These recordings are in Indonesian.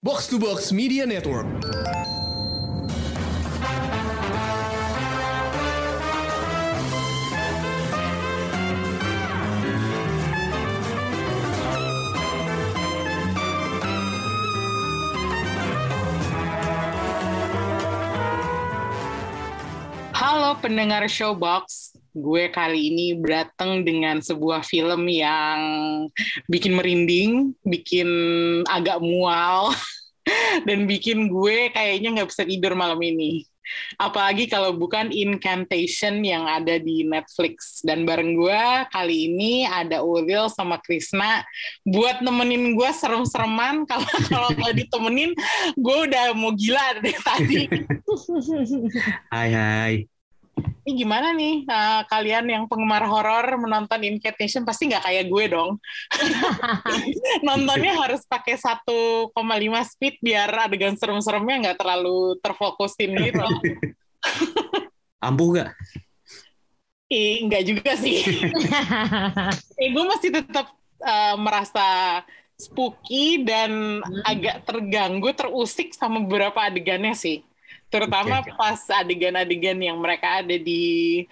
Box to Box Media Network. Halo pendengar Showbox, gue kali ini datang dengan sebuah film yang bikin merinding, bikin agak mual, dan bikin gue kayaknya nggak bisa tidur malam ini. Apalagi kalau bukan Incantation yang ada di Netflix. Dan bareng gue kali ini ada Ulil sama Krisna buat nemenin gue serem-sereman. Kalau kalau nggak ditemenin, gue udah mau gila dari tadi. Hai hai. Ini gimana nih uh, kalian yang penggemar horor menonton Incantation pasti nggak kayak gue dong. Nontonnya harus pakai 1,5 speed biar adegan serem-seremnya nggak terlalu terfokusin gitu. Ampuh gak? Ih, nggak juga sih. eh, gue masih tetap uh, merasa spooky dan agak terganggu, terusik sama beberapa adegannya sih terutama okay. pas adegan-adegan yang mereka ada di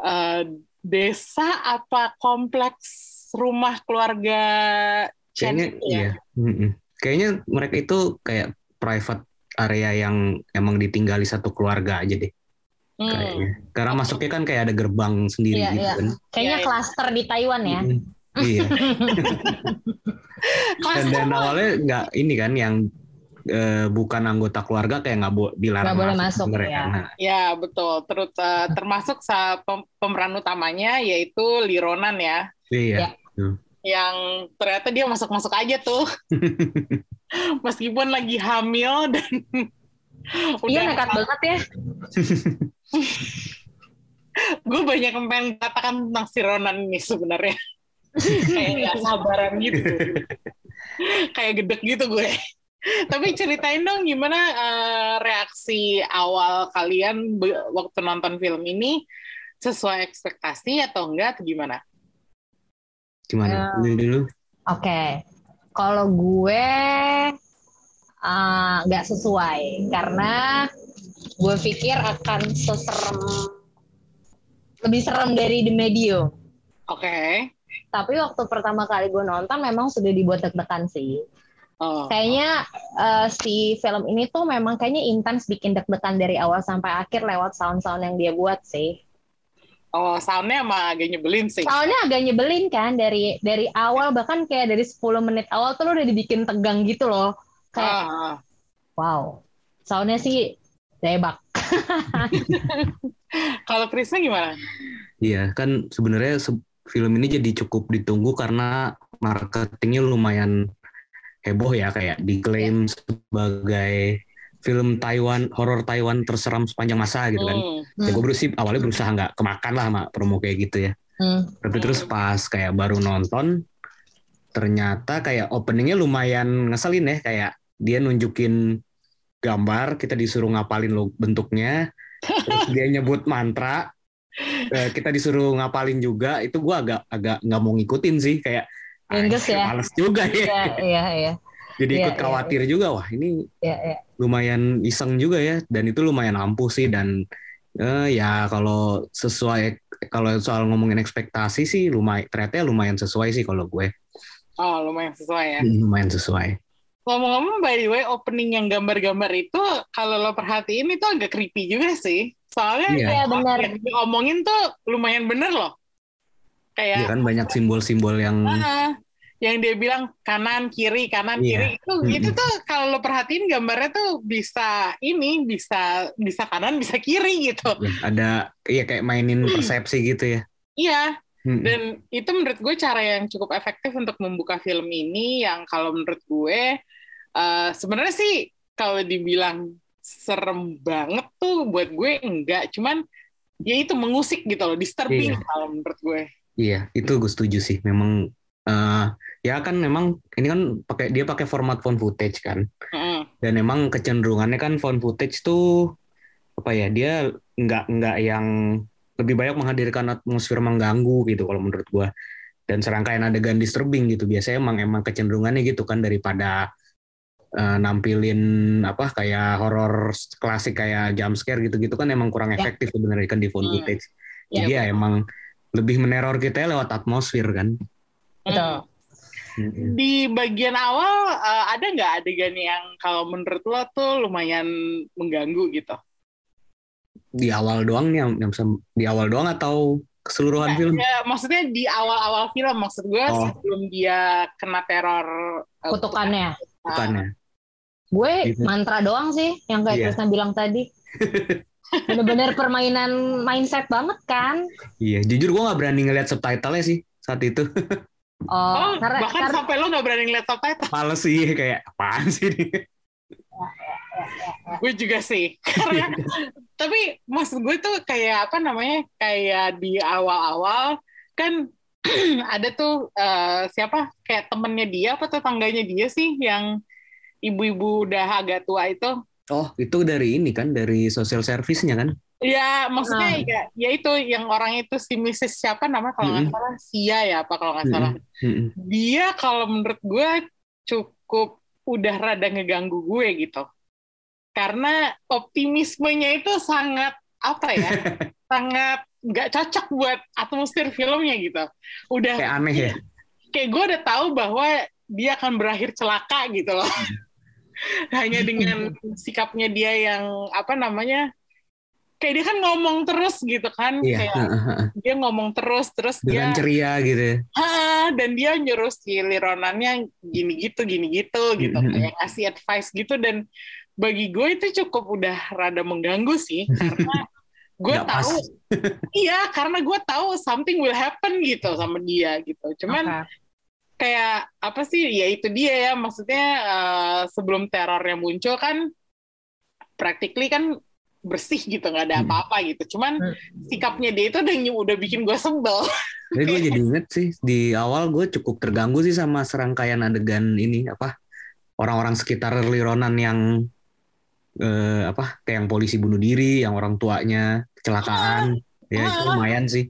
uh, desa apa kompleks rumah keluarga kayaknya ya? iya mm-hmm. kayaknya mereka itu kayak private area yang emang ditinggali satu keluarga aja deh hmm. kayaknya karena masuknya kan kayak ada gerbang sendiri iya, gitu iya. kan kayaknya iya, klaster di Taiwan ya mm-hmm. iya dan, dan awalnya nggak ini kan yang eh, bukan anggota keluarga kayak nggak bo- dilarang Nggak boleh masuk, mereka. ya. Nah, Ya betul. Terus uh, termasuk sa- pem- pemeran utamanya yaitu Lironan ya, iya. Ya. Yang ternyata dia masuk-masuk aja tuh, meskipun lagi hamil dan Iya nekat banget ya. gue banyak yang pengen katakan tentang si Ronan ini sebenarnya kayak nggak sabaran gitu kayak gedek gitu gue tapi ceritain dong gimana uh, reaksi awal kalian be- waktu nonton film ini sesuai ekspektasi atau enggak atau gimana Gimana? Eh, Dulu dulu. Oke, kalau gue uh, nggak sesuai karena gue pikir akan seserem lebih serem dari The Medium. oke Tapi waktu pertama kali gue nonton memang sudah dibuat deg-degan sih. Oh Kayaknya uh, si film ini tuh memang kayaknya intens bikin deg-degan dari awal sampai akhir lewat sound-sound yang dia buat sih. oh soundnya emang agak nyebelin sih Soalnya agak nyebelin kan dari dari awal bahkan kayak dari 10 menit awal tuh lo udah dibikin tegang gitu loh. Kayak Ah, wow. Soundnya sih debak. kalau Krisna gimana Iya, kan sebenarnya se- film ini jadi cukup ditunggu karena marketingnya lumayan heboh ya kayak diklaim sebagai film Taiwan horor Taiwan terseram sepanjang masa gitu kan. Hmm. Ya gue berusaha awalnya berusaha nggak kemakan lah sama promo kayak gitu ya. Hmm. Tapi terus pas kayak baru nonton ternyata kayak openingnya lumayan ngeselin ya kayak dia nunjukin gambar kita disuruh ngapalin lo bentuknya terus dia nyebut mantra eh, kita disuruh ngapalin juga itu gua agak agak nggak mau ngikutin sih kayak Engges "Anjir, ya." males juga ya Iya, iya, iya. jadi Iya, ikut iya, khawatir juga wah ini lumayan iseng juga ya dan itu lumayan ampuh sih dan eh, ya kalau sesuai kalau soal ngomongin ekspektasi sih lumayan ternyata lumayan sesuai sih kalau gue oh lumayan sesuai ya lumayan sesuai Ngomong-ngomong by the way, opening yang gambar-gambar itu kalau lo perhatiin itu agak creepy juga sih. Soalnya Iya. Iya, benar. yang diomongin tuh lumayan bener loh. Ya Kayak kan banyak simbol-simbol yang ah, yang dia bilang kanan kiri kanan Iya. kiri itu Mm-mm. itu tuh kalau lo perhatiin gambarnya tuh bisa ini bisa bisa kanan bisa kiri gitu. ya, ada iya kayak mainin persepsi gitu ya Iya, Mm-mm. dan itu menurut gue cara yang cukup efektif untuk membuka film ini yang kalau menurut gue eh, sebenarnya sih kalau dibilang serem banget tuh buat gue enggak cuman ya itu mengusik gitu loh disturbing Iya. kalau menurut gue Iya, itu gue setuju sih. Memang eh ya kan memang ini kan pakai dia pakai format phone footage kan. Heeh. Dan memang kecenderungannya kan phone footage tuh apa ya? Dia nggak nggak yang lebih banyak menghadirkan atmosfer mengganggu gitu kalau menurut gua. Dan serangkaian adegan disturbing gitu biasanya emang emang kecenderungannya gitu kan daripada eh, nampilin apa kayak horor klasik kayak jump scare gitu-gitu kan emang kurang Ya. efektif sebenarnya kan di phone Hmm. footage. Ya, Jadi ya emang lebih meneror kita lewat atmosfer kan. Betul. Mm-mm. Di bagian awal eh, ada nggak adegan yang kalau menurut lo tuh lumayan mengganggu gitu? Di awal doang nih yang, yang bisa- di awal doang atau keseluruhan film? Ya, maksudnya di awal-awal film maksud gue Oh. sebelum dia kena teror eh, Kutukannya. Bukan ya? Gue Gitu. mantra doang sih, yang kayak. Krisna bilang tadi. Bener-bener permainan mindset banget kan? Iya, jujur gue nggak berani ngeliat subtitle-nya sih saat itu. Oh, Oh, karena, bahkan karena sampai lo nggak berani ngeliat subtitle. Males sih kayak apaan sih ini? gue juga sih. Karena tapi maksud gue tuh kayak apa namanya? Kayak di awal-awal kan ada tuh eh, siapa kayak temennya dia apa tetangganya dia sih yang ibu-ibu udah agak tua itu. Oh, itu dari ini kan dari social service-nya kan? Ya, maksudnya Ah. ya, ya itu yang orang itu si Mrs. siapa namanya kalau nggak Mm-mm. salah Sia ya apa kalau nggak salah. Mm-mm. Dia kalau menurut gue cukup udah rada ngeganggu gue gitu. Karena optimismenya itu sangat apa ya? sangat nggak cocok buat atmosfer filmnya gitu. Udah Kayak aneh ya. kayak gue udah tahu bahwa dia akan berakhir celaka gitu loh. Hanya dengan sikapnya dia yang apa namanya? Kayak dia kan ngomong terus gitu kan, Iya. kayak dia ngomong terus terus Dengan dia ceria gitu. ya. "Ah," dan dia nyuruh si Lironannya gini gitu gini gitu gitu Mhm. kayak ngasih advice gitu dan bagi gue itu cukup udah rada mengganggu sih karena gue tahu iya karena gue tahu something will happen gitu sama dia gitu cuman Oke. Kayak apa sih ya itu dia ya maksudnya eh, sebelum terornya muncul kan practically kan bersih gitu nggak ada Hmm. apa-apa gitu cuman Hmm. sikapnya dia itu udah udah bikin gue sebel Jadi gue jadi inget sih di awal gue cukup terganggu sih sama serangkaian adegan ini apa orang-orang sekitar Lironan yang eh, apa kayak yang polisi bunuh diri, yang orang tuanya kecelakaan, ya itu Ah. lumayan sih,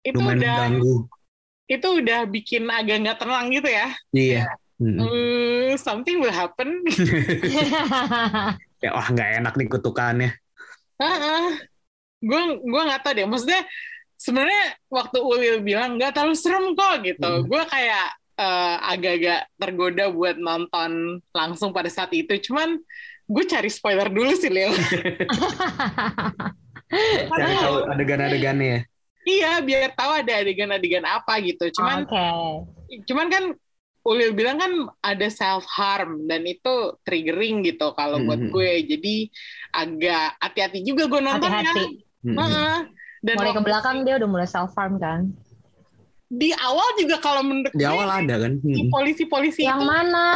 itu lumayan udah mengganggu. Itu udah bikin agak nggak tenang gitu ya Iya. Mm-mm. Eh, something will happen Ya wah nggak enak nih kutukannya. gue gue nggak tahu deh maksudnya sebenarnya waktu Ulil bilang nggak terlalu serem kok gitu Hmm. gue kayak eh, agak-agak tergoda buat nonton langsung pada saat itu cuman gue cari spoiler dulu sih Lil Cari tahu adegan-adegannya ya. Iya biar tahu ada adegan-adegan apa gitu cuman Oke. cuman kan Ulil bilang kan ada self harm dan itu triggering gitu kalau buat Mhm. gue jadi agak hati-hati juga gue nontonnya Hati-hati. Mm-mm. Heeh. dan Mulai ke belakang dia udah mulai self farm kan. di awal juga kalau menurut Di gue, awal ada kan. si polisi-polisi Yang itu mana?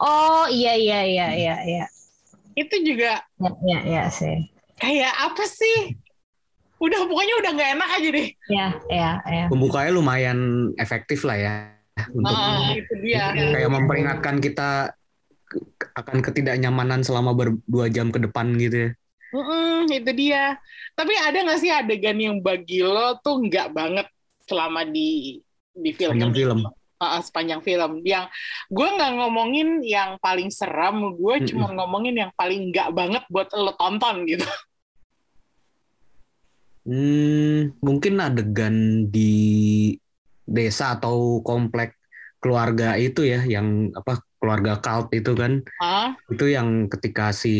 Oh iya iya iya iya iya. itu juga Ya iya iya sih. kayak apa sih udah pokoknya udah nggak enak aja deh Iya iya iya. Pembukanya lumayan efektif lah ya untuk Ah, itu dia kayak memperingatkan kita akan ketidaknyamanan selama berdua jam ke depan gitu ya. Mm-mm, itu dia tapi ada nggak sih adegan yang bagi lo tuh nggak banget selama di di film Sepanjang film. Ah, sepanjang film yang gue nggak ngomongin yang paling seram gue Mm-mm. cuma ngomongin yang paling nggak banget buat lo tonton gitu Hmm, mungkin adegan di desa atau komplek keluarga itu ya, yang apa keluarga cult itu kan, ah itu yang ketika si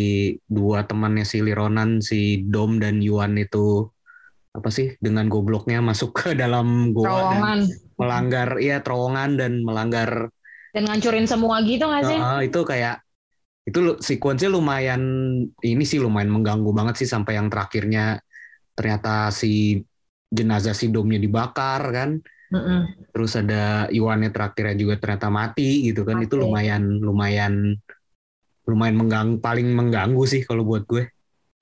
dua temannya si Lironan, si Dom dan Yuan itu apa sih dengan gobloknya masuk ke dalam goa dan Terowongan. melanggar ya terowongan dan melanggar dan ngancurin semua gitu nggak sih? Ah, itu kayak itu sequence-nya lumayan ini sih lumayan mengganggu banget sih sampai yang terakhirnya ternyata si jenazah si domnya dibakar kan Mm-mm. terus ada Iwannya terakhirnya juga ternyata mati gitu kan itu Mati. lumayan lumayan lumayan mengganggu paling mengganggu sih kalau buat gue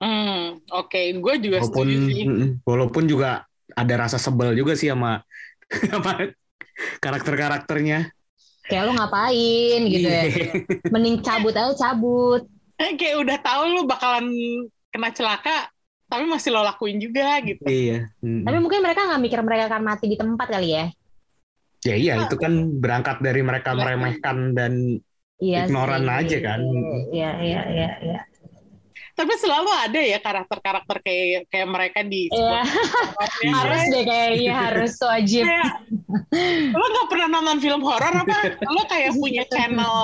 hmm, oke gue juga walaupun setuju sih mm-mm, walaupun juga ada rasa sebel juga sih sama sama karakter-karakternya Kayak lu ngapain gitu ya? Iya. Mending cabut aja cabut. Eh, kayak udah tahu lu bakalan kena celaka tapi masih lo lakuin juga gitu iya Mm-mm. Tapi mungkin mereka nggak mikir mereka akan mati di tempat kali ya? Ya iya itu kan berangkat dari mereka Iya. meremehkan dan Iya Ignoran sih. aja kan. Iya, iya, iya, iya. Tapi selalu ada ya karakter-karakter kayak kayak mereka di Iya. sebuah Harus deh kayaknya harus wajib. kayak lo nggak pernah nonton film horor apa lo kayak punya channel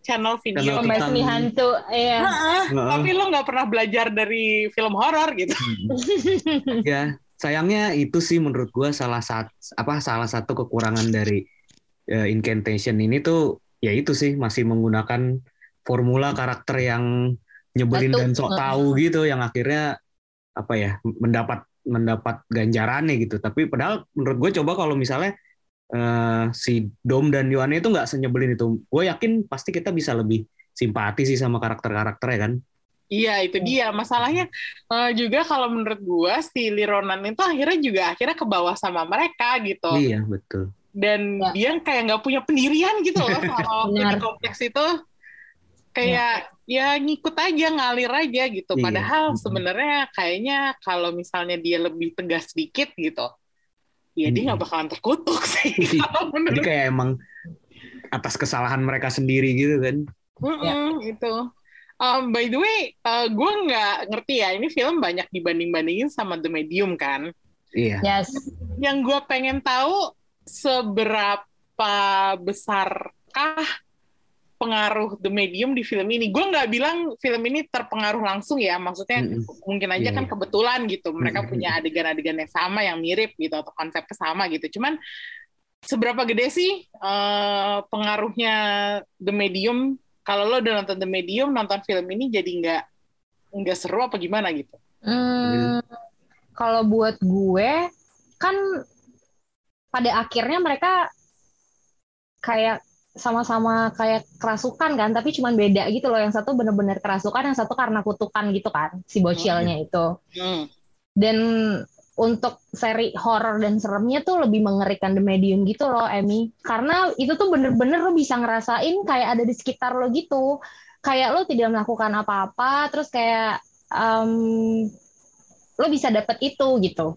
channel video Channel Pembasmi hantu. Iya. Heeh, Heeh. tapi lo nggak pernah belajar dari film horor gitu ya sayangnya itu sih menurut gua salah satu apa salah satu kekurangan dari eh, incantation ini tuh ya itu sih masih menggunakan formula karakter yang nyebelin Batu. dan sok tahu gitu yang akhirnya apa ya mendapat mendapat ganjarannya gitu. Tapi padahal menurut gue coba kalau misalnya eh, si Dom dan Yohane itu nggak senyebelin itu gue yakin pasti kita bisa lebih simpati sih sama karakter-karakternya kan. Iya itu dia. Masalahnya eh, juga kalau menurut gua si Lironan itu akhirnya juga akhirnya ke bawah sama mereka gitu. Iya betul. Dan Ya. dia kayak nggak punya pendirian gitu loh di kompleks itu. Kayak ya ngikut aja ngalir aja gitu Iya. padahal Mhm. sebenarnya kayaknya kalau misalnya dia lebih tegas sedikit gitu ya dia Mhm. nggak bakalan terkutuk sih Iya. jadi kayak emang atas kesalahan mereka sendiri gitu kan Mm-mm, itu Um, by the way gue nggak ngerti ya ini film banyak dibanding bandingin sama The Medium kan iya Yes. yang gue pengen tahu seberapa besarkah pengaruh The Medium di film ini. Gue nggak bilang film ini terpengaruh langsung ya, maksudnya Mm-mm. mungkin aja Iya, kan iya. kebetulan gitu, mereka Mm-mm. punya adegan-adegan yang sama, yang mirip gitu, atau konsepnya sama gitu. Cuman seberapa gede sih eh, pengaruhnya The Medium? Kalau lo udah nonton The Medium, nonton film ini jadi nggak nggak seru apa gimana gitu? Hmm, kalau buat gue kan pada akhirnya mereka kayak sama-sama kayak kerasukan kan, tapi cuman beda gitu loh. Yang satu bener-bener kerasukan, yang satu karena kutukan gitu kan, si bocilnya itu. Hmm. Dan untuk seri horor dan seremnya tuh lebih mengerikan The Medium gitu loh, Emmy. Karena itu tuh bener-bener lo bisa ngerasain kayak ada di sekitar lo gitu. Kayak lo tidak melakukan apa-apa, terus kayak em, lo bisa dapet itu gitu.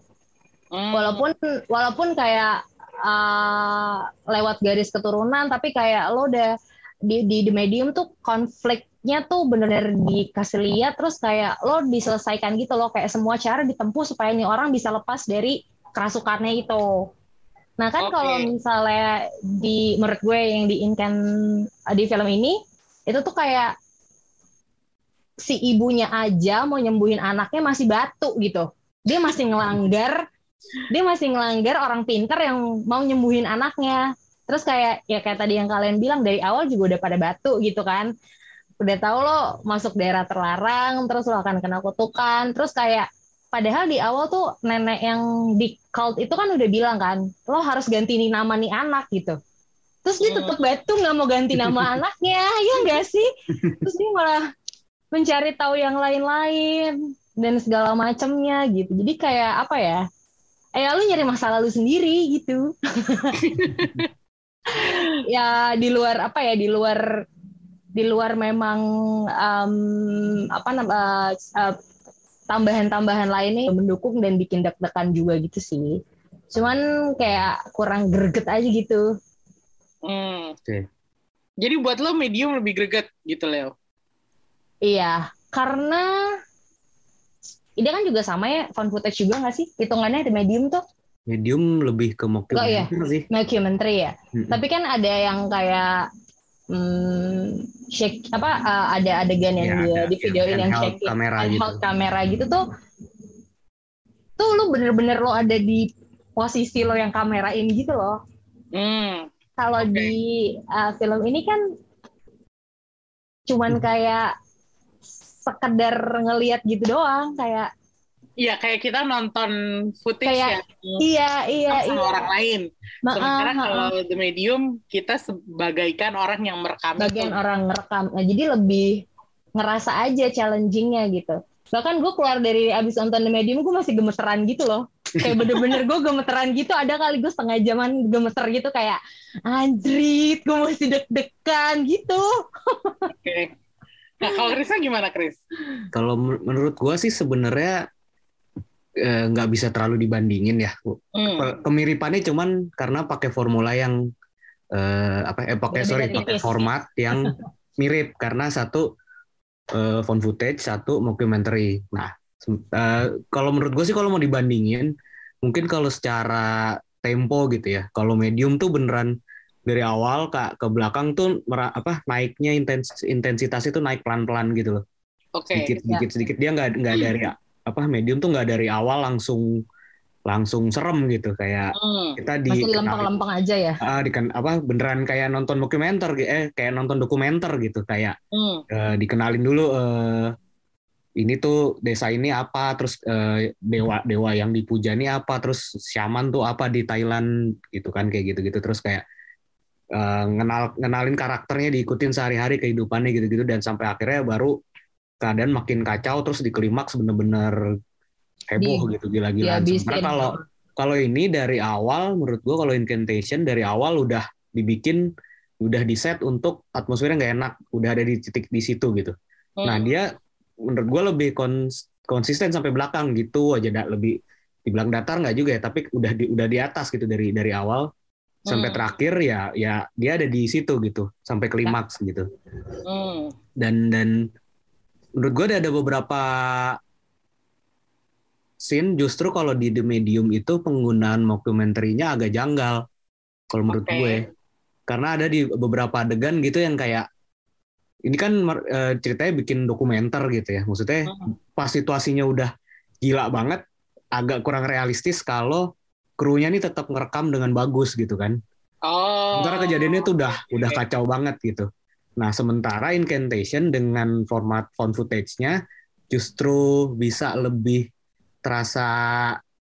Hmm. Walaupun walaupun kayak eh, lewat garis keturunan, tapi kayak lo udah di, di The Medium tuh konfliknya tuh bener-bener dikasih lihat, terus kayak lo diselesaikan gitu loh, kayak semua cara ditempuh supaya ini orang bisa lepas dari kerasukannya itu. Nah kan Oke. kalau misalnya di menurut gue yang diinkan di film ini itu tuh kayak si ibunya aja mau nyembuhin anaknya masih batu gitu. Dia masih ngelanggar, dia masih ngelanggar orang pinter yang mau nyembuhin anaknya. Terus kayak ya kayak tadi yang kalian bilang dari awal juga udah pada batu gitu kan. Udah tahu lo masuk daerah terlarang, terus lo akan kena kutukan, terus kayak padahal di awal tuh nenek yang di cult itu kan udah bilang kan, lo harus ganti nih nama nih anak gitu. Terus dia Hmm. tetap batu nggak mau ganti nama anaknya, ya enggak sih? Terus dia malah mencari tahu yang lain-lain dan segala macamnya gitu. Jadi kayak apa ya? Eh lu nyari masalah lu sendiri gitu. ya di luar apa ya di luar di luar memang em, apa nama eh, tambahan-tambahan lainnya mendukung dan bikin deg-degan juga gitu sih. Cuman kayak kurang greget aja gitu. Hmm. Oke. Jadi buat lo medium lebih greget gitu Leo. Iya, karena ini kan juga sama ya found footage juga nggak sih? Hitungannya di medium tuh medium lebih ke Oh, iya. mockumentary sih documentary ya. Mm-mm. Tapi kan ada yang kayak hmm, shake apa uh, ada adegan yang Ya, dia ada di videoin yang handheld shake kamera gitu. handheld kamera gitu tuh tuh lu bener-bener lo ada di posisi lo yang kamerain gitu loh. Hmm. Kalau Oke. di uh, film ini kan cuman kayak sekedar ngelihat gitu doang kayak Iya kayak kita nonton footage Kayak- yang iya iya sama iya orang lain. Ma- Sementara ah, kalau ah. The Medium kita sebagaikan orang yang merekam bagian itu. orang ngerekam nah, jadi lebih ngerasa aja challengingnya gitu bahkan gue keluar dari abis nonton The Medium gue masih gemeteran gitu loh kayak bener-bener gue gemeteran gitu ada kali gue setengah jaman gemeter gitu kayak anjrit gue masih deg-degan gitu Oke. Nah kalau Krista gimana Chris? kalau men- menurut gua sih sebenarnya eh, nggak bisa terlalu dibandingin ya Hmm. Kemiripannya cuman karena pakai formula yang eh, apa eh pakai sorry pakai format yang mirip karena satu found footage, satu mockumentary. Nah, uh, kalau menurut gue sih kalau mau dibandingin, mungkin kalau secara tempo gitu ya, kalau medium tuh beneran dari awal ke ke belakang tuh apa naiknya intens, intensitas itu naik pelan-pelan gitu loh. Oke. Okay. Sedikit sedikit ya. sedikit dia nggak nggak dari apa medium tuh nggak dari awal langsung langsung serem gitu kayak hmm. kita di Masih lempeng-lempeng aja ya uh, diken apa beneran kayak nonton dokumenter eh kayak nonton dokumenter gitu kayak hmm. uh, dikenalin dulu uh, ini tuh desa ini apa terus uh, dewa dewa yang dipuja ini apa terus shaman tuh apa di Thailand gitu kan kayak gitu-gitu terus kayak uh, ngenal ngenalin karakternya diikutin sehari-hari kehidupannya gitu-gitu dan sampai akhirnya baru keadaan makin kacau terus di klimaks bener-bener heboh di, gitu gila-gilaan. Sementara kalau kalau ini dari awal menurut gua kalau incantation dari awal udah dibikin udah di set untuk atmosfernya nggak enak, udah ada di titik di situ gitu. Hmm. Nah dia menurut gua lebih kons konsisten sampai belakang gitu aja, lebih di belakang datar nggak juga ya, tapi udah di udah di atas gitu dari dari awal sampai hmm. terakhir ya ya dia ada di situ gitu sampai klimaks gitu. Hmm. Dan dan menurut gue ada beberapa scene justru kalau di The Medium itu penggunaan mockumentary-nya agak janggal kalau menurut okay. gue. Karena ada di beberapa adegan gitu yang kayak ini kan e, ceritanya bikin dokumenter gitu ya. Maksudnya hmm. pas situasinya udah gila banget agak kurang realistis kalau krunya ini tetap ngerekam dengan bagus gitu kan. Oh. Sementara kejadiannya itu udah okay. udah kacau banget gitu. Nah, sementara Incantation dengan format found footage-nya justru bisa lebih terasa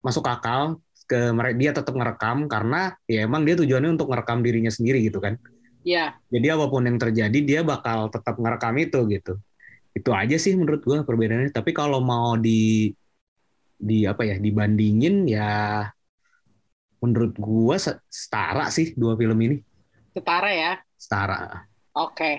masuk akal ke mereka dia tetap ngerekam karena ya emang dia tujuannya untuk ngerekam dirinya sendiri gitu kan. Iya. Jadi apa pun yang terjadi dia bakal tetap ngerekam itu gitu. Itu aja sih menurut gua perbedaannya. Tapi kalau mau di di apa ya dibandingin ya menurut gua setara sih dua film ini. Setara ya. Setara. Oke. Okay.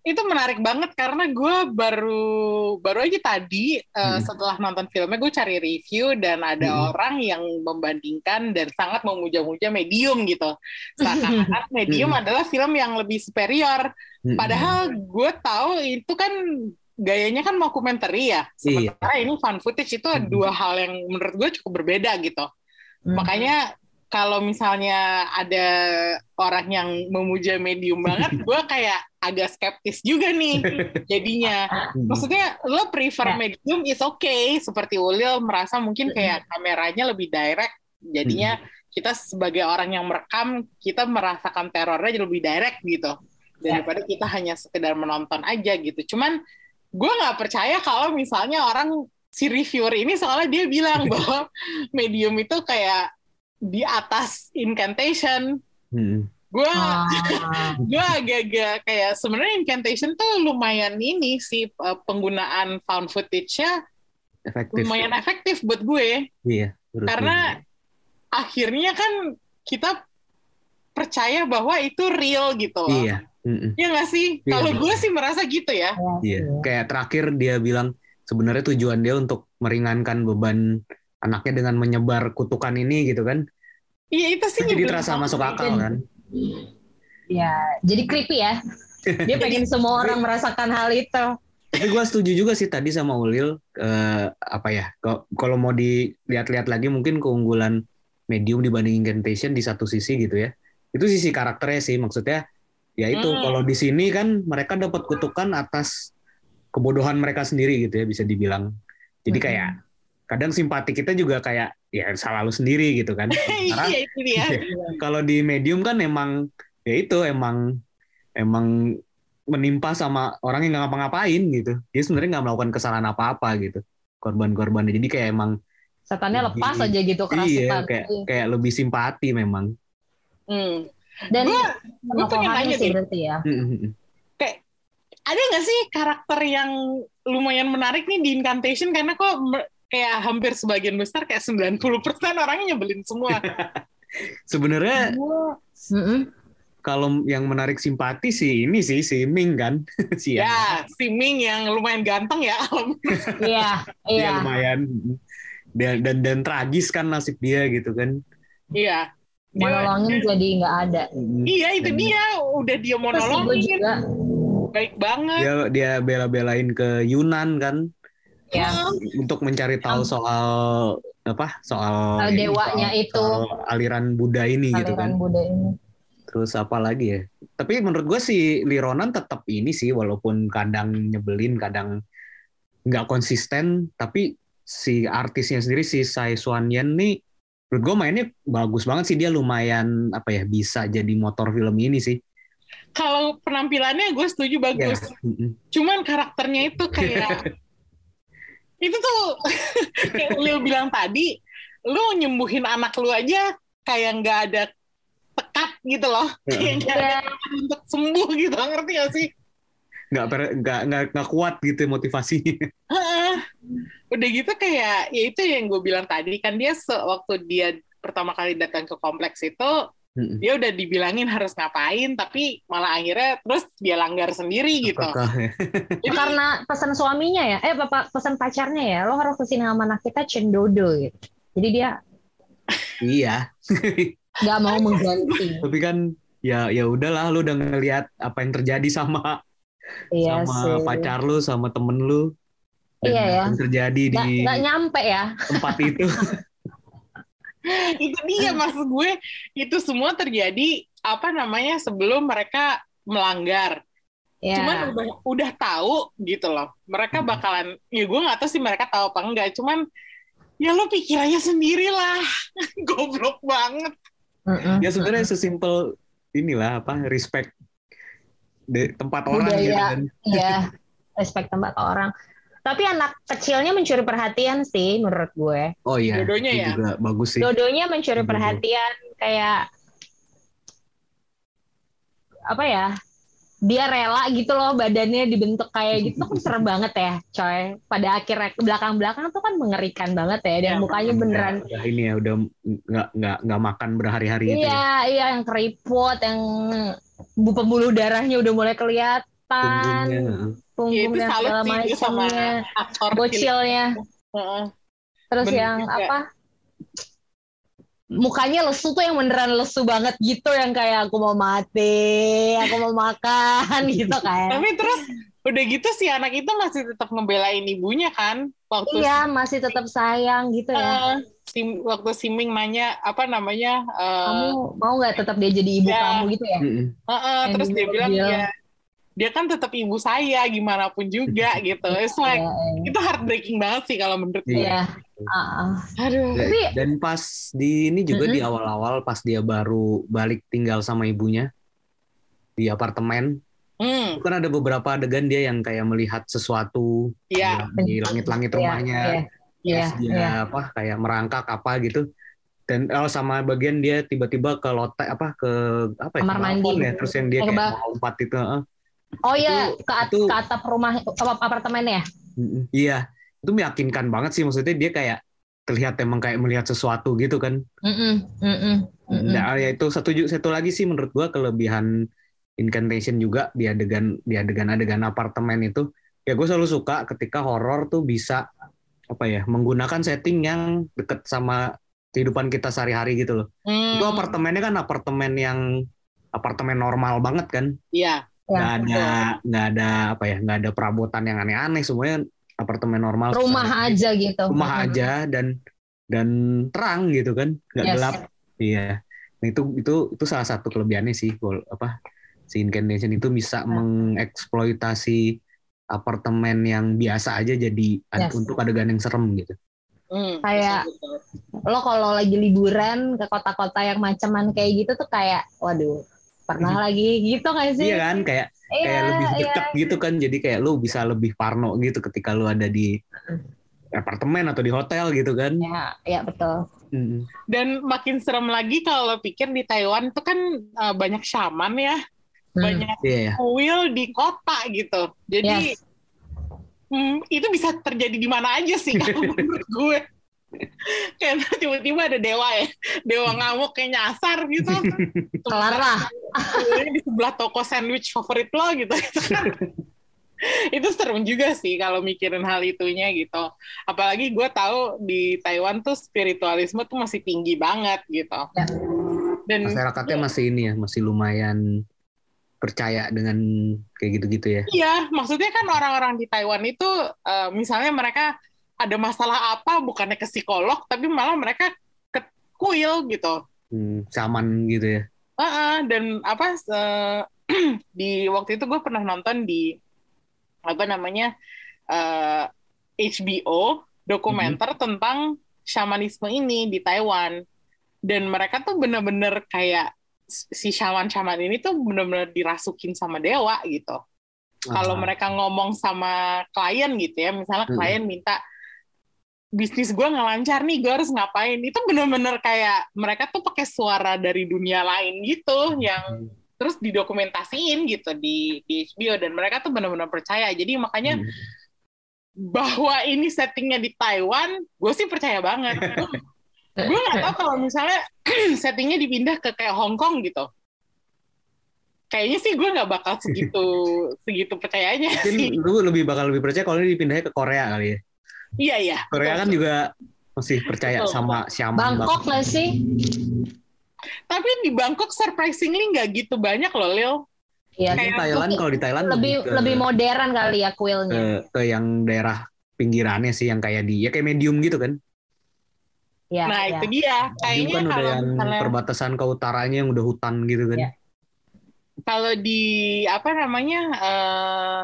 Itu menarik banget karena gue baru baru aja tadi uh, setelah nonton filmnya gue cari review dan ada hmm. orang yang membandingkan dan sangat memuja-muja Medium gitu. Seakan Medium hmm. adalah film yang lebih superior. Padahal gue tahu itu kan gayanya kan dokumenter ya. Iya. Sementara iya. ini fun footage itu hmm. dua hal yang menurut gue cukup berbeda gitu. Hmm. Makanya kalau misalnya ada orang yang memuja medium banget, gue kayak agak skeptis juga nih jadinya. Maksudnya lo prefer ya. medium is okay, seperti Ulil merasa mungkin kayak kameranya lebih direct, jadinya kita sebagai orang yang merekam kita merasakan terornya jadi lebih direct gitu. Daripada kita hanya sekedar menonton aja gitu. Cuman gue nggak percaya kalau misalnya orang si reviewer ini soalnya dia bilang bahwa medium itu kayak di atas incantation. Hmm. Gue ah. gue agak-agak kayak sebenarnya incantation tuh lumayan ini sih eh, penggunaan found footage-nya efektif. lumayan efektif buat gue. Iya. Karena akhirnya kan kita percaya bahwa itu real gitu loh. Iya. Mm-mm. Iya nggak sih? Iya, Kalau gue sih merasa gitu ya. Iya. Kayak terakhir dia bilang sebenarnya tujuan dia untuk meringankan beban anaknya dengan menyebar kutukan ini gitu kan. Iya itu sih jadi terasa masuk akal kan. Ya jadi creepy ya. Dia pengen semua orang merasakan hal itu. Tapi gue setuju juga sih tadi sama Ulil uh, apa ya kalau mau dilihat-lihat lagi mungkin keunggulan medium dibanding incantation di satu sisi gitu ya. Itu sisi karakternya sih maksudnya ya itu hmm. kalau di sini kan mereka dapat kutukan atas kebodohan mereka sendiri gitu ya bisa dibilang. Jadi kayak hmm kadang simpati kita juga kayak ya salah lu sendiri gitu kan. Iya itu dia. Kalau di medium kan emang ya itu emang emang menimpa sama orang yang nggak ngapa-ngapain gitu. Dia sebenarnya nggak melakukan kesalahan apa-apa gitu. Korban-korbannya. Jadi kayak emang setannya lepas aja gitu keras Iya, kayak kayak lebih simpati memang. Hmm. Dan gue pengen nanya sih berarti ya. Hmm, hmm, hmm. Kayak ada nggak sih karakter yang lumayan menarik nih di Incantation karena kok kayak hampir sebagian besar kayak 90% orangnya nyebelin semua. Sebenarnya kalau yang menarik simpati sih ini sih si Ming kan. si ya, si Ming yang lumayan ganteng ya. Iya, iya. lumayan dan, dan dan tragis kan nasib dia gitu kan. Iya. Monolongin jadi nggak ada. Iya, itu dia. Udah dia monolongin. juga baik banget. dia dia bela-belain ke Yunan kan Ya. untuk mencari tahu soal apa soal Soal ini, dewanya soal- itu. soal aliran Buddha ini gitu kan Aliran Buddha ini. terus apa lagi ya tapi menurut gue si Lironan tetap ini sih walaupun kadang nyebelin kadang nggak konsisten tapi si artisnya sendiri si Sai Suan Yen nih menurut gue mainnya bagus banget sih dia lumayan apa ya bisa jadi motor film ini sih Kalau penampilannya gue setuju bagus. mm-mm. Cuman karakternya itu kayak itu tuh kayak Lil bilang tadi, lu nyembuhin anak lu aja kayak nggak ada tekat gitu loh, kayak nggak ada Iya. untuk sembuh gitu, ngerti gak sih? nggak per- nggak nggak nggak kuat gitu motivasinya. Udah gitu kayak ya itu yang gue bilang tadi kan dia waktu dia pertama kali datang ke kompleks itu Mm-mm. dia udah dibilangin harus ngapain tapi malah akhirnya terus dia langgar sendiri gitu. Apakah ya? Jadi, Karena pesan suaminya ya, eh bapak pesan pacarnya ya, lo harus ke sini sama anak kita cendodo gitu. Jadi dia iya nggak mau mengganti. tapi kan ya ya udahlah lu udah ngelihat apa yang terjadi sama Iya sama sih. pacar lu sama temen lu dan Iya apa ya. yang terjadi Nggak, di nggak nyampe ya. tempat itu itu dia maksud gue itu semua terjadi apa namanya sebelum mereka melanggar. Ya. Cuman udah udah tahu gitu loh. Mereka Hmm. bakalan ya gue nggak tahu sih mereka tahu apa enggak. Cuman ya lo pikirannya sendiri lah. Goblok banget. Ya sebenarnya sesimpel inilah apa respect di tempat orang Budaya. gitu kan Iya, respect tempat orang. Tapi anak kecilnya mencuri perhatian sih menurut gue. oh iya itu ya? juga bagus sih Dodonya mencuri Setuju. perhatian kayak apa ya? Dia rela gitu loh badannya dibentuk kayak gitu tuh kan serem banget ya, coy. Pada akhirnya ke belakang-belakang tuh kan mengerikan banget ya dan Ya, mukanya beneran udah ini ya udah nggak nggak nggak makan berhari-hari itu ya. Iya, iya yang keriput, yang bu pembuluh darahnya udah mulai kelihatan, punggungnya Ya, punggung itu dan salut segala macamnya, bocilnya, Heeh. terus Bener yang juga. apa? Mukanya lesu tuh yang beneran lesu banget gitu, yang kayak aku mau mati, aku mau makan gitu kan. Tapi terus udah gitu si anak itu masih tetap ngebelain ibunya kan waktu Iya, masih tetap sayang gitu ya. Eh, si, waktu si Ming nanya apa namanya eh, Kamu mau nggak tetap dia jadi ibu Ya. kamu gitu ya? Eh, yang terus di dia bilang ya dia kan tetap ibu saya gimana pun juga gitu. It's like Iya, itu heartbreaking banget sih kalau menurut gue iya. Ah, ah. aduh. Dan- pas di ini juga di awal-awal pas dia baru balik tinggal sama ibunya di apartemen hmm, itu kan ada beberapa adegan dia yang kayak melihat sesuatu ya di langit-langit Iya, rumahnya. Iya, iya, Terus dia iya. apa kayak merangkak apa gitu. Dan oh, sama bagian dia tiba-tiba ke lote apa ke apa ya Kamar ke mandi. ya. Terus yang dia ke kayak lompat itu heeh. Oh iya, Itu- ke, at- itu- ke atap rumah apa, apartemen ya? Iya itu meyakinkan banget sih maksudnya dia kayak terlihat emang kayak melihat sesuatu gitu kan Mm-mm, mm-mm, mm-mm. Nah, ya itu satu satu lagi sih menurut gua kelebihan incantation juga di adegan di adegan-adegan apartemen itu ya gue selalu suka ketika horor tuh bisa apa ya menggunakan setting yang deket sama kehidupan kita sehari-hari gitu loh. hmm, Itu apartemennya kan apartemen yang apartemen normal banget kan, iya Ya, nggak ada nggak ada apa ya nggak ada perabotan yang aneh-aneh semuanya apartemen normal. Rumah aja gitu. rumah Mm-mm. aja dan dan terang gitu kan nggak Yes. gelap iya nah, itu itu itu salah satu kelebihannya sih apa si incantation itu bisa Ya. mengeksploitasi apartemen yang biasa aja jadi ad- Yes. untuk adegan yang serem gitu Hmm, Kayak-. Lo kalau lagi liburan ke kota-kota yang macaman kayak gitu tuh kayak, waduh, pernah lagi gitu nggak sih? iya kan kayak Iya, kayak lebih iya. dekat gitu kan jadi kayak lu bisa lebih parno gitu ketika lu ada di apartemen atau di hotel gitu kan Ya, ya betul. Mm-mm. dan makin serem lagi kalau lo pikir di Taiwan itu kan eh, banyak shaman ya Hmm. banyak iya ya kuil di kota gitu jadi Yes. Hmm, itu bisa terjadi di mana aja sih kalau menurut gue. Kayak tiba-tiba ada dewa ya, dewa ngamuk kayak nyasar gitu. Kelar lah. Di sebelah toko sandwich favorit lo gitu. Itu kan itu serem juga sih kalau mikirin hal itunya gitu. Apalagi gue tahu di Taiwan tuh spiritualisme tuh masih tinggi banget gitu. Ya. Dan masyarakatnya masih ini ya masih lumayan percaya dengan kayak gitu-gitu ya. Iya, maksudnya kan orang-orang di Taiwan itu uh, misalnya mereka ada masalah apa bukannya ke psikolog tapi malah mereka ke kuil gitu. Hmm, saman gitu ya. Uh -uh, dan apa uh, di waktu itu gue pernah nonton di apa namanya uh, eh, HBO dokumenter hmm. tentang shamanisme ini di Taiwan dan mereka tuh bener-bener kayak si shaman-shaman ini tuh bener-bener dirasukin sama dewa gitu. Kalau mereka ngomong sama klien gitu ya, misalnya hmm. klien minta bisnis gue nggak lancar nih, gue harus ngapain? Itu bener-bener kayak mereka tuh pakai suara dari dunia lain gitu, yang hmm. terus didokumentasiin gitu di, di HBO dan mereka tuh bener-bener percaya. Jadi makanya hmm. bahwa ini settingnya di Taiwan, gue sih percaya banget. gue nggak tahu kalau misalnya settingnya dipindah ke kayak Hong Kong gitu kayaknya sih gue nggak bakal segitu segitu percayanya Mungkin sih. lu lebih bakal lebih percaya kalau dipindahnya ke Korea kali ya iya iya Korea betul. kan juga masih percaya betul. sama siapa Bangkok lah sih tapi di Bangkok surprisingly nggak gitu banyak loh Lil Iya, di Thailand kalau di Thailand lebih ke, lebih modern kali ya kuilnya. Ke, ke yang daerah pinggirannya sih yang kayak di ya kayak medium gitu kan. Ya, nah ya. itu dia. Kayaknya kan udah yang misalnya, perbatasan ke utaranya yang udah hutan gitu kan. Ya. Kalau di apa namanya uh,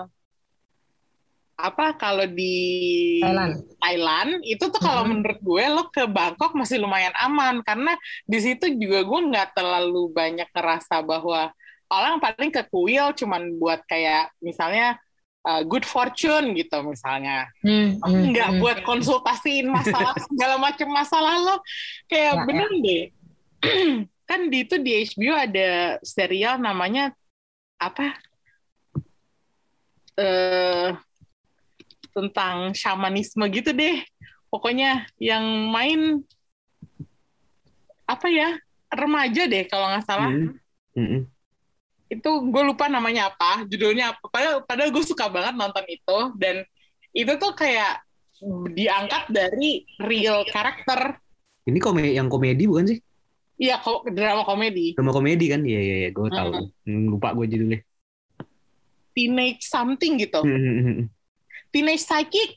apa kalau di Thailand, Thailand itu tuh kalau hmm. menurut gue lo ke Bangkok masih lumayan aman. Karena di situ juga gue nggak terlalu banyak ngerasa bahwa orang paling ke kuil cuman buat kayak misalnya uh, good fortune gitu misalnya. Hmm, nggak hmm, buat konsultasiin masalah segala macam masalah lo. Kayak ya, bener ya. deh. Kan di itu di HBO ada serial namanya apa? Uh, tentang shamanisme gitu deh. Pokoknya yang main apa ya remaja deh kalau nggak salah. Mm -hmm. Itu gue lupa namanya apa judulnya apa. Padahal padahal gue suka banget nonton itu. Dan itu tuh kayak diangkat dari real karakter. Ini komedi yang komedi bukan sih? Iya kok drama komedi. Drama komedi kan? Iya iya iya. Gue tahu. Hmm. lupa gue judulnya. Teenage something gitu. Hmm, hmm, hmm. Teenage psychic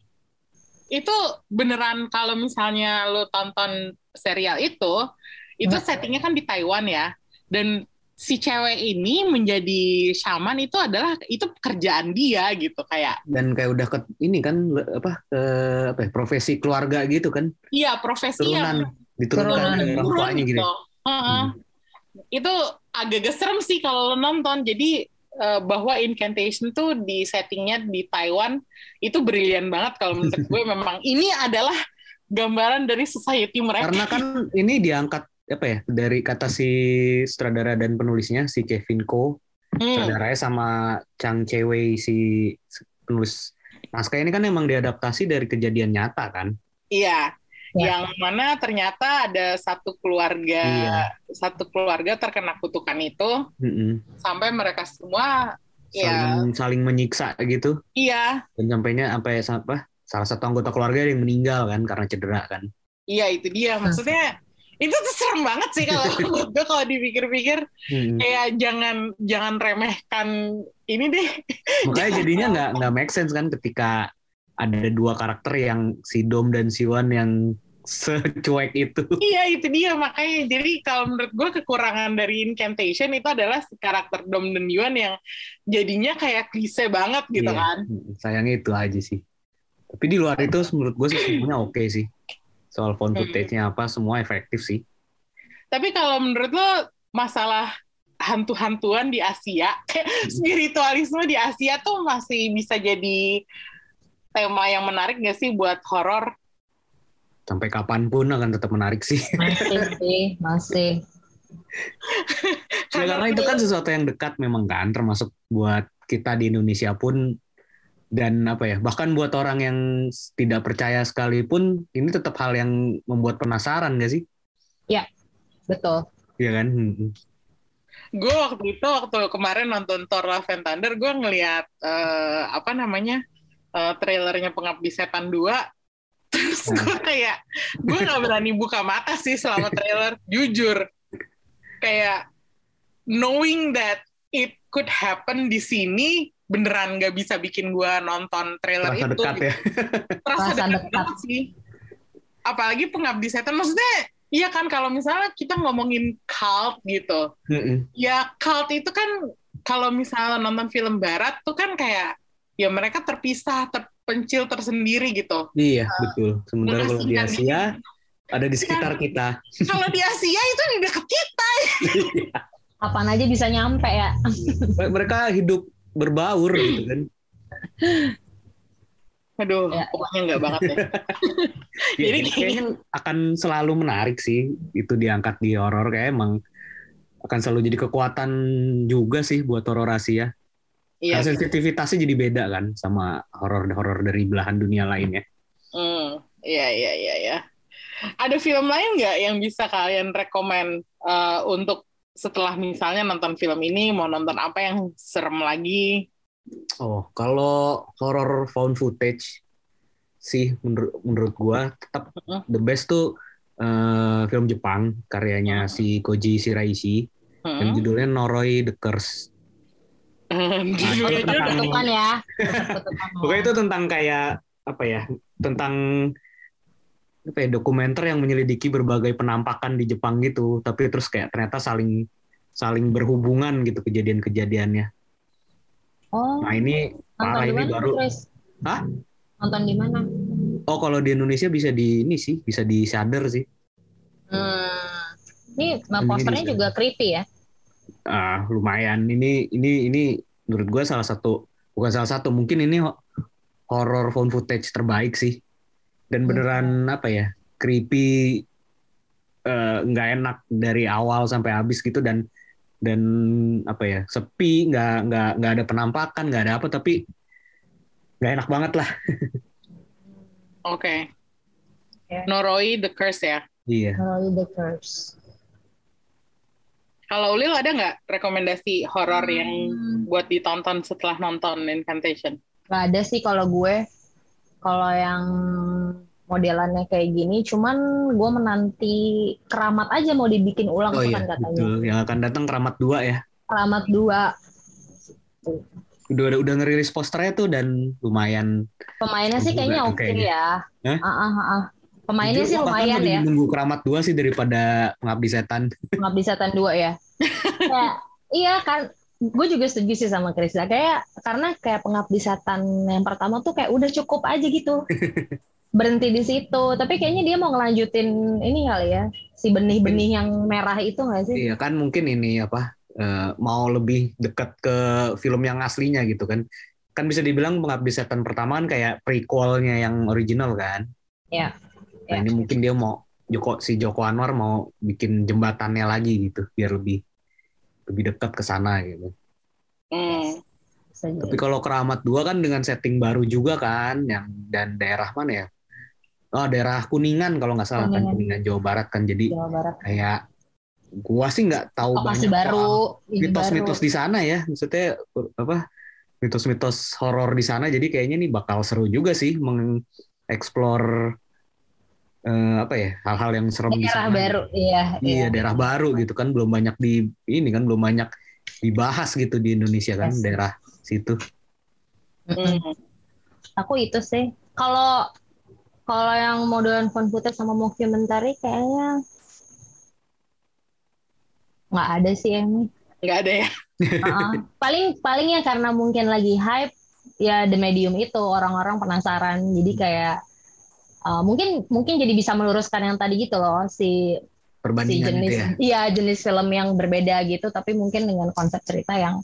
itu beneran kalau misalnya lo tonton serial itu itu settingnya kan di Taiwan ya dan si cewek ini menjadi shaman itu adalah itu pekerjaan dia gitu kayak dan kayak udah ke ini kan apa ke apa ya, profesi keluarga gitu kan iya profesi turunan diturunkan orang tuanya gitu, gitu. Uh -uh. Hmm. itu agak serem sih kalau lo nonton jadi uh, bahwa incantation tuh di settingnya di Taiwan itu brilian banget kalau menurut gue. Memang ini adalah gambaran dari society mereka. Karena kan ini diangkat apa ya dari kata si sutradara dan penulisnya si Kevin Ko. Hmm. sutradaranya sama Chang Chewei si penulis. Naskah ini kan emang diadaptasi dari kejadian nyata kan? Iya ya. yang mana ternyata ada satu keluarga iya. satu keluarga terkena kutukan itu mm -hmm. sampai mereka semua saling ya, saling menyiksa gitu iya dan sampainya sampai apa salah satu anggota keluarga yang meninggal kan karena cedera kan iya itu dia maksudnya itu tuh serem banget sih kalau gue kalau dipikir-pikir hmm. kayak jangan jangan remehkan ini deh makanya jadinya nggak nggak make sense kan ketika ada dua karakter yang si Dom dan si Wan yang secuek itu iya itu dia makanya jadi kalau menurut gue kekurangan dari Incantation itu adalah si karakter Dom dan Yuan yang jadinya kayak klise banget gitu iya. kan sayangnya itu aja sih tapi di luar itu menurut gue sih semuanya oke okay sih soal phone hmm. footage-nya apa semua efektif sih. Tapi kalau menurut lo masalah hantu-hantuan di Asia, hmm. spiritualisme di Asia tuh masih bisa jadi tema yang menarik gak sih buat horor? Sampai kapan pun akan tetap menarik sih. Masih sih, masih. ya, karena itu kan sesuatu yang dekat memang kan, termasuk buat kita di Indonesia pun dan apa ya bahkan buat orang yang tidak percaya sekalipun ini tetap hal yang membuat penasaran gak sih? Ya betul. Iya kan. Hmm. Gue waktu itu waktu kemarin nonton Thor Love and Thunder gue ngelihat uh, apa namanya uh, trailernya Pengabdi Setan 2 terus nah. gue kayak gue nggak berani buka mata sih selama trailer jujur kayak knowing that it could happen di sini beneran nggak bisa bikin gue nonton trailer Terasa itu. dekat ya. Terasa Terasa dekat, dekat. banget sih. Apalagi pengabdi setan, maksudnya iya kan kalau misalnya kita ngomongin cult gitu, Mm-mm. ya cult itu kan kalau misalnya nonton film barat tuh kan kayak ya mereka terpisah, terpencil tersendiri gitu. Iya, betul. Sementara kalau di Asia ada di sekitar kita. Kalau di Asia itu di deket kita. Apaan aja bisa nyampe ya. Mereka hidup berbaur gitu kan. Aduh, Ya. pokoknya nggak banget ya. Ya, Jadi ini kayaknya akan selalu menarik sih itu diangkat di horor kayak emang akan selalu jadi kekuatan juga sih buat horor Asia. Iya. Karena sensitivitasnya jadi beda kan sama horor-horor dari belahan dunia lainnya. Hmm, iya iya iya ya. Ada film lain nggak yang bisa kalian rekomen eh, untuk setelah misalnya nonton film ini mau nonton apa yang serem lagi? Oh, kalau horror found footage sih menurut menurut gua tetap Mm. the best tuh eh, film Jepang karyanya si Koji Shiraishi yang Hmm. judulnya Noroi the Curse. Kutukan ya. Pokoknya itu tentang kayak apa ya? Tentang apa ya, dokumenter yang menyelidiki berbagai penampakan di Jepang gitu, tapi terus kayak ternyata saling saling berhubungan gitu kejadian-kejadiannya. Oh, Nah, ini parah ini baru. Chris? Hah? Nonton di mana? Oh, kalau di Indonesia bisa di ini sih, bisa di Shudder sih. Hmm. Ini posternya juga creepy ya. Ah, lumayan. Ini ini ini menurut gue salah satu bukan salah satu, mungkin ini ho- horror found footage terbaik sih. Dan beneran apa ya? creepy eh, nggak enak dari awal sampai habis gitu dan dan apa ya? sepi, nggak nggak nggak ada penampakan, nggak ada apa tapi nggak enak banget lah. Oke. Ya. Noroi the Curse ya. Iya. Noroi the Curse. Kalau Ulil ada nggak rekomendasi horor yang Hmm. buat ditonton setelah nonton Incantation? Gak ada sih kalau gue. Kalau yang modelannya kayak gini, cuman gue menanti keramat aja mau dibikin ulang Oh tuh iya, kan katanya. betul. Yang akan datang Keramat 2 ya. Keramat 2. Udah udah, udah ngerilis posternya tuh dan lumayan Pemainnya sih kayaknya oke kayaknya. ya. Ah, ah, ah, ah. Pemainnya Jujur, sih lumayan ya. Nunggu Keramat 2 sih daripada Pengabdi Setan. Pengabdi Setan 2 ya. Kayak, iya kan, gue juga setuju sih sama Krista. Kayak karena kayak Pengabdi Setan yang pertama tuh kayak udah cukup aja gitu. Berhenti di situ. Tapi kayaknya dia mau ngelanjutin ini kali ya. Si benih-benih yang merah itu nggak sih? Iya kan mungkin ini apa eh, mau lebih dekat ke film yang aslinya gitu kan. Kan bisa dibilang Pengabdi Setan pertama kan kayak prequelnya yang original kan. Iya. Nah Iya. ini mungkin dia mau Joko si Joko Anwar mau bikin jembatannya lagi gitu biar lebih lebih dekat ke sana gitu. Hmm. Jadi. Tapi kalau Keramat 2 kan dengan setting baru juga kan yang dan daerah mana ya? Oh daerah Kuningan kalau nggak salah kan Kuningan. Kuningan Jawa Barat kan jadi Jawa Barat. kayak gua sih nggak tahu Lokasi banyak baru. mitos-mitos di sana ya maksudnya apa mitos-mitos horor di sana jadi kayaknya nih bakal seru juga sih mengeksplor eh, apa ya hal-hal yang serem di daerah sana baru. Iya, iya daerah baru gitu kan belum banyak di ini kan belum banyak dibahas gitu di Indonesia kan Yes. daerah situ. Hmm. Aku itu sih. Kalau kalau yang modelan found footage sama mockumentary kayaknya nggak ada sih yang ini. Nggak ada ya. Uh-uh. paling palingnya karena mungkin lagi hype ya the medium itu orang-orang penasaran jadi kayak uh, mungkin mungkin jadi bisa meluruskan yang tadi gitu loh si si perbandingan jenis itu ya? iya jenis film yang berbeda gitu tapi mungkin dengan konsep cerita yang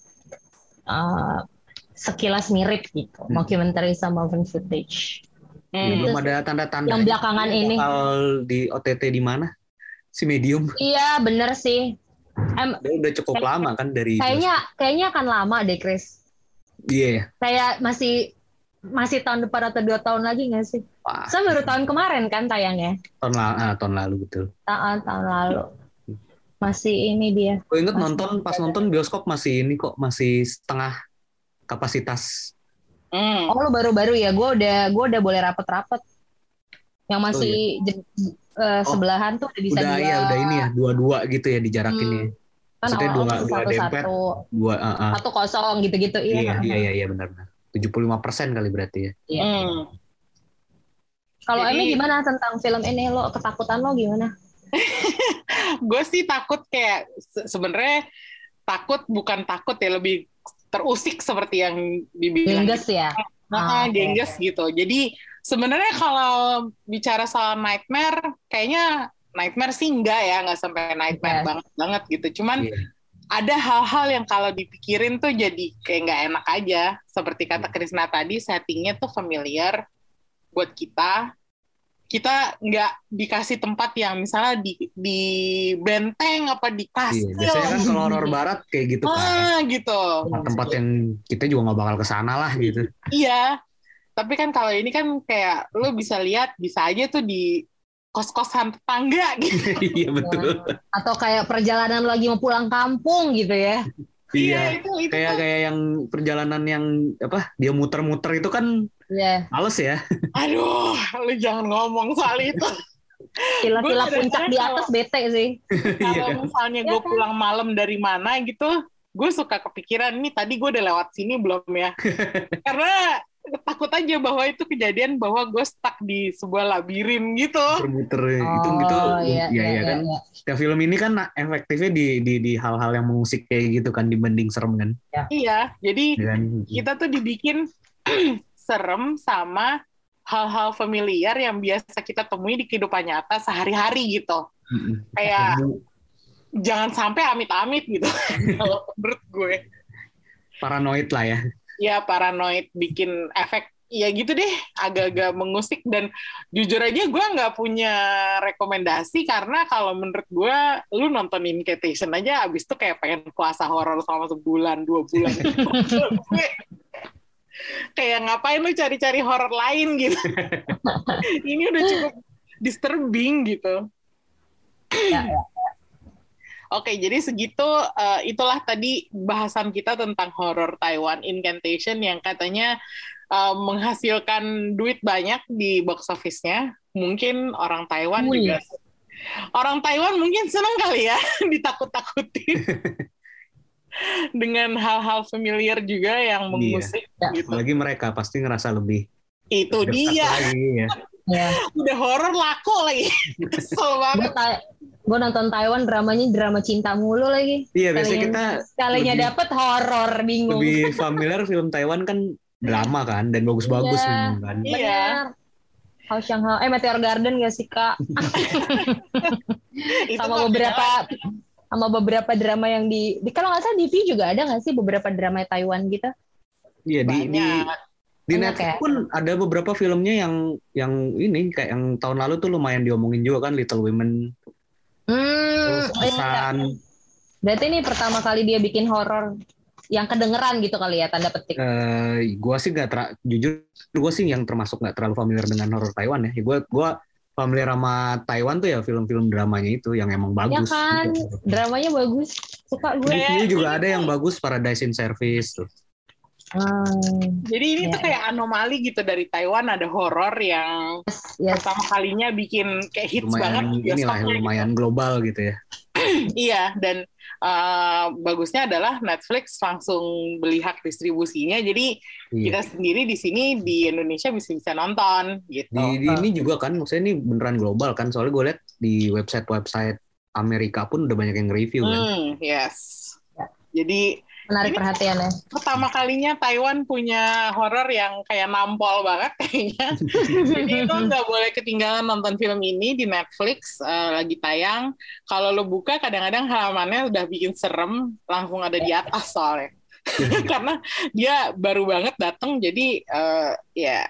uh, sekilas mirip gitu. Hmm. mockumentary sama found footage. Ya, Hmm. belum ada tanda-tanda yang belakangan ini. bakal di OTT di mana? Si medium? Iya bener sih. Em, dia udah cukup Kayak- lama kan dari kayaknya kayaknya akan lama deh Chris. Iya. Ya kayak masih masih tahun depan atau dua tahun lagi nggak sih? Wah, Saya baru tahun kemarin kan tayangnya, tahun lalu, ah, tahun lalu betul tahun tahun lalu. Masih ini dia. Gue inget Masih nonton pas nonton bioskop masih ini kok masih setengah kapasitas. Hmm. Oh lu baru-baru ya? Gue udah gue udah boleh rapet-rapet. Yang masih jen- eh, Oh, sebelahan tuh udah bisa udah dua. ya udah ini ya dua-dua gitu ya dijarakin Hmm. ya. Kan Maksudnya dua- dua dempet. satu-satu, Dua, ah, ah. satu kosong gitu-gitu. Iya. iya, iya, iya, iya, benar-benar. 75 persen kali berarti ya. Iya. Hmm. Kalau Emi gimana tentang film ini? Lo ketakutan lo gimana? gue sih takut kayak se- sebenarnya takut bukan takut ya lebih terusik seperti yang dibilang Gengges ya? Nah, Ah, oke. gengges gitu. Jadi sebenarnya kalau bicara soal nightmare, kayaknya nightmare sih enggak ya, nggak sampai nightmare Oke. banget banget gitu. Cuman Iya. Ada hal-hal yang kalau dipikirin tuh jadi kayak nggak enak aja. Seperti kata Krisna tadi, settingnya tuh familiar buat kita. Kita nggak dikasih tempat yang misalnya di di benteng apa di Iya, kastil. biasanya kan kalau horor barat kayak gitu kan. ah, gitu. Tempat yang kita juga nggak bakal ke sana lah gitu. Iya, tapi kan kalau ini kan kayak lo bisa lihat bisa aja tuh di kos-kosan tetangga gitu. Iya betul. Atau kayak perjalanan lagi mau pulang kampung gitu ya? Iya. itu itu Kayak tuh. kayak yang perjalanan yang apa? Dia muter-muter itu kan Iya. males ya. Aduh, lo jangan ngomong soal itu. Kila-kila puncak di atas bete sih. Iya kalau kan? misalnya Iya gue kan? pulang malam dari mana gitu, gue suka kepikiran nih tadi gue udah lewat sini belum ya? Karena takut aja bahwa itu kejadian bahwa gue stuck di sebuah labirin gitu. Muter-muter itu gitu. Oh, iya, Iya iya, iya kan. iya. Ya film ini kan efektifnya di di di hal-hal yang mengusik kayak gitu kan dibanding serem kan. Iya, jadi Iya kan? kita tuh dibikin serem sama hal-hal familiar yang biasa kita temui di kehidupan nyata sehari-hari gitu. Kayak jangan sampai amit-amit gitu. Kalau menurut gue, paranoid lah ya. Ya paranoid bikin efek ya gitu deh, agak-agak mengusik dan jujur aja gue nggak punya rekomendasi karena kalau menurut gue, lu nonton Invitation aja abis itu kayak pengen puasa horor selama sebulan dua bulan. Kayak ngapain lu cari-cari horor lain gitu. Ini udah cukup disturbing gitu. Ya, ya. Oke, jadi segitu eh, itulah tadi bahasan kita tentang horror Taiwan Incantation yang katanya eh, menghasilkan duit banyak di box office-nya. Mungkin orang Taiwan Wih. juga orang Taiwan mungkin seneng kali ya ditakut-takutin dengan hal-hal familiar juga yang mengusik Ya. gitu. Apalagi mereka pasti ngerasa lebih Itu dia, lagi ya. Ya. udah horor laku lagi. Kesel banget. Gue nonton Taiwan dramanya drama cinta mulu lagi. Iya biasanya kita Sekalinya Lebih- dapet horor bingung. lebih familiar film Taiwan kan drama kan dan bagus-bagus Iya. memang kan. Iya. Bener. House Shanghai, eh Meteor Garden gak sih kak? Itu sama beberapa sama beberapa drama yang di, di kalau nggak salah di V juga ada nggak sih beberapa drama Taiwan gitu? Iya di, di banyak. di Banyak Netflix ya? pun ada beberapa filmnya yang yang ini kayak yang tahun lalu tuh lumayan diomongin juga kan Little Women, Hmm, terus iya. San, berarti ini pertama kali dia bikin horor yang kedengeran gitu kali ya tanda petik. eh gua sih nggak ter jujur gua sih yang termasuk nggak terlalu familiar dengan horor Taiwan ya. Gua gua familiar sama Taiwan tuh ya film-film dramanya itu yang emang Ya bagus. kan, gitu. dramanya bagus, suka gue. Di sini juga ada yang bagus Paradise in Service tuh. Hmm, Jadi ini Iya, tuh kayak anomali gitu dari Taiwan ada horor yang yes. pertama kalinya bikin kayak hits banget Lumayan di inilah gitu. lumayan global gitu ya. Iya, dan uh, bagusnya adalah Netflix langsung beli hak distribusinya. Jadi Iya. kita sendiri di sini di Indonesia bisa bisa nonton gitu. Di, di ini juga kan maksudnya ini beneran global kan soalnya gue lihat di website-website Amerika pun udah banyak yang review kan. Hmm, yes. Jadi Menarik Ini- perhatian ya. pertama kalinya Taiwan punya horor yang kayak nampol banget kayaknya. Jadi itu nggak boleh ketinggalan nonton film ini di Netflix eh, lagi tayang. Kalau lo buka kadang-kadang halamannya udah bikin serem, langsung ada di atas soalnya. Karena dia baru banget datang, jadi eh, ya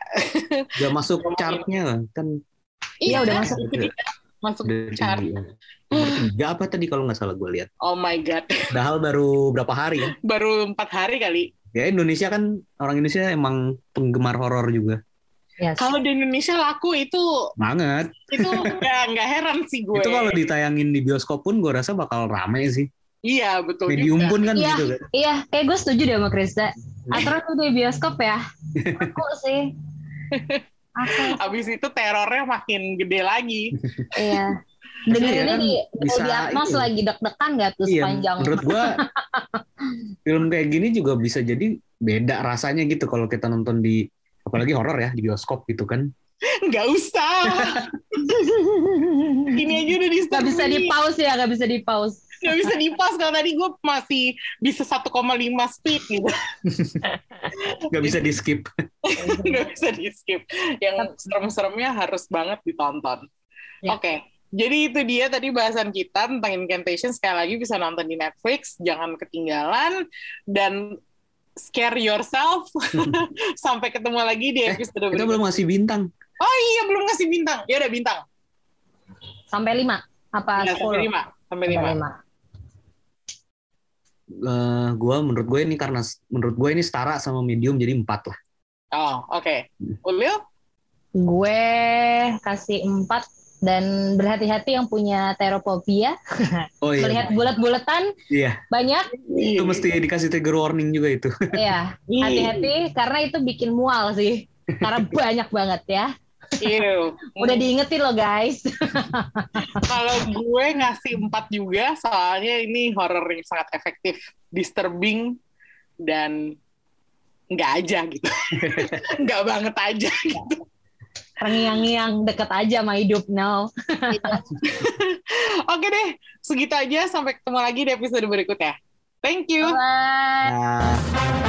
Udah masuk chartnya kan Iya, udah kan? masuk. Masuk udah chart. tinggi. Nomor tiga apa tadi kalau nggak salah gue lihat. Oh my god, Padahal baru berapa hari ya. baru empat hari kali. Ya Indonesia kan orang Indonesia emang penggemar horor juga. Yes. Kalau di Indonesia laku itu Banget. itu nggak nggak heran sih gue. Itu kalau ditayangin di bioskop pun gue rasa bakal rame sih. Iya betul Medium juga. pun kan Iya. gitu kan. Iya, kayak gue setuju deh sama Krista. Aturan tuh di bioskop ya. Aku sih. Aku, Abis itu terornya makin gede lagi. iya. Dengerinnya kan di bisa di Atmos itu. lagi deg-degan nggak tuh Iya, sepanjang menurut gua film kayak gini juga bisa jadi beda rasanya gitu kalau kita nonton di apalagi horor ya di bioskop gitu kan. Nggak usah. Ini aja udah di nggak bisa di pause ya nggak bisa di pause Nggak bisa di pause kalau tadi gue masih bisa 1,5 speed gitu. nggak bisa di skip. Nggak bisa di skip. Yang serem-seremnya harus banget ditonton. Ya. Oke. Jadi itu dia tadi bahasan kita tentang incantation. Sekali lagi bisa nonton di Netflix. Jangan ketinggalan. Dan scare yourself. Sampai ketemu lagi di Eh, episode Kita berikutnya. belum ngasih bintang. Oh iya, belum ngasih bintang. Ya udah bintang. sampai lima apa Ya, sampai lima. Sampai Sampai lima. lima. Eh, gua menurut gue ini karena menurut gue ini setara sama medium jadi empat lah. Oh, oke. Ulil? gue kasih empat dan berhati-hati yang punya teropobia Oh iya, melihat bulat-bulatan iya. banyak Itu mesti dikasih trigger warning juga itu. ya Ih, hati-hati karena itu bikin mual sih karena banyak banget ya Ew. udah diingetin loh guys Kalau gue ngasih empat juga, soalnya ini horor yang sangat efektif, disturbing, dan nggak aja gitu. nggak banget aja gitu. terngiang-ngiang deket aja sama hidup no Oke deh, segitu aja. Sampai ketemu lagi di episode berikutnya. Thank you. bye Nah,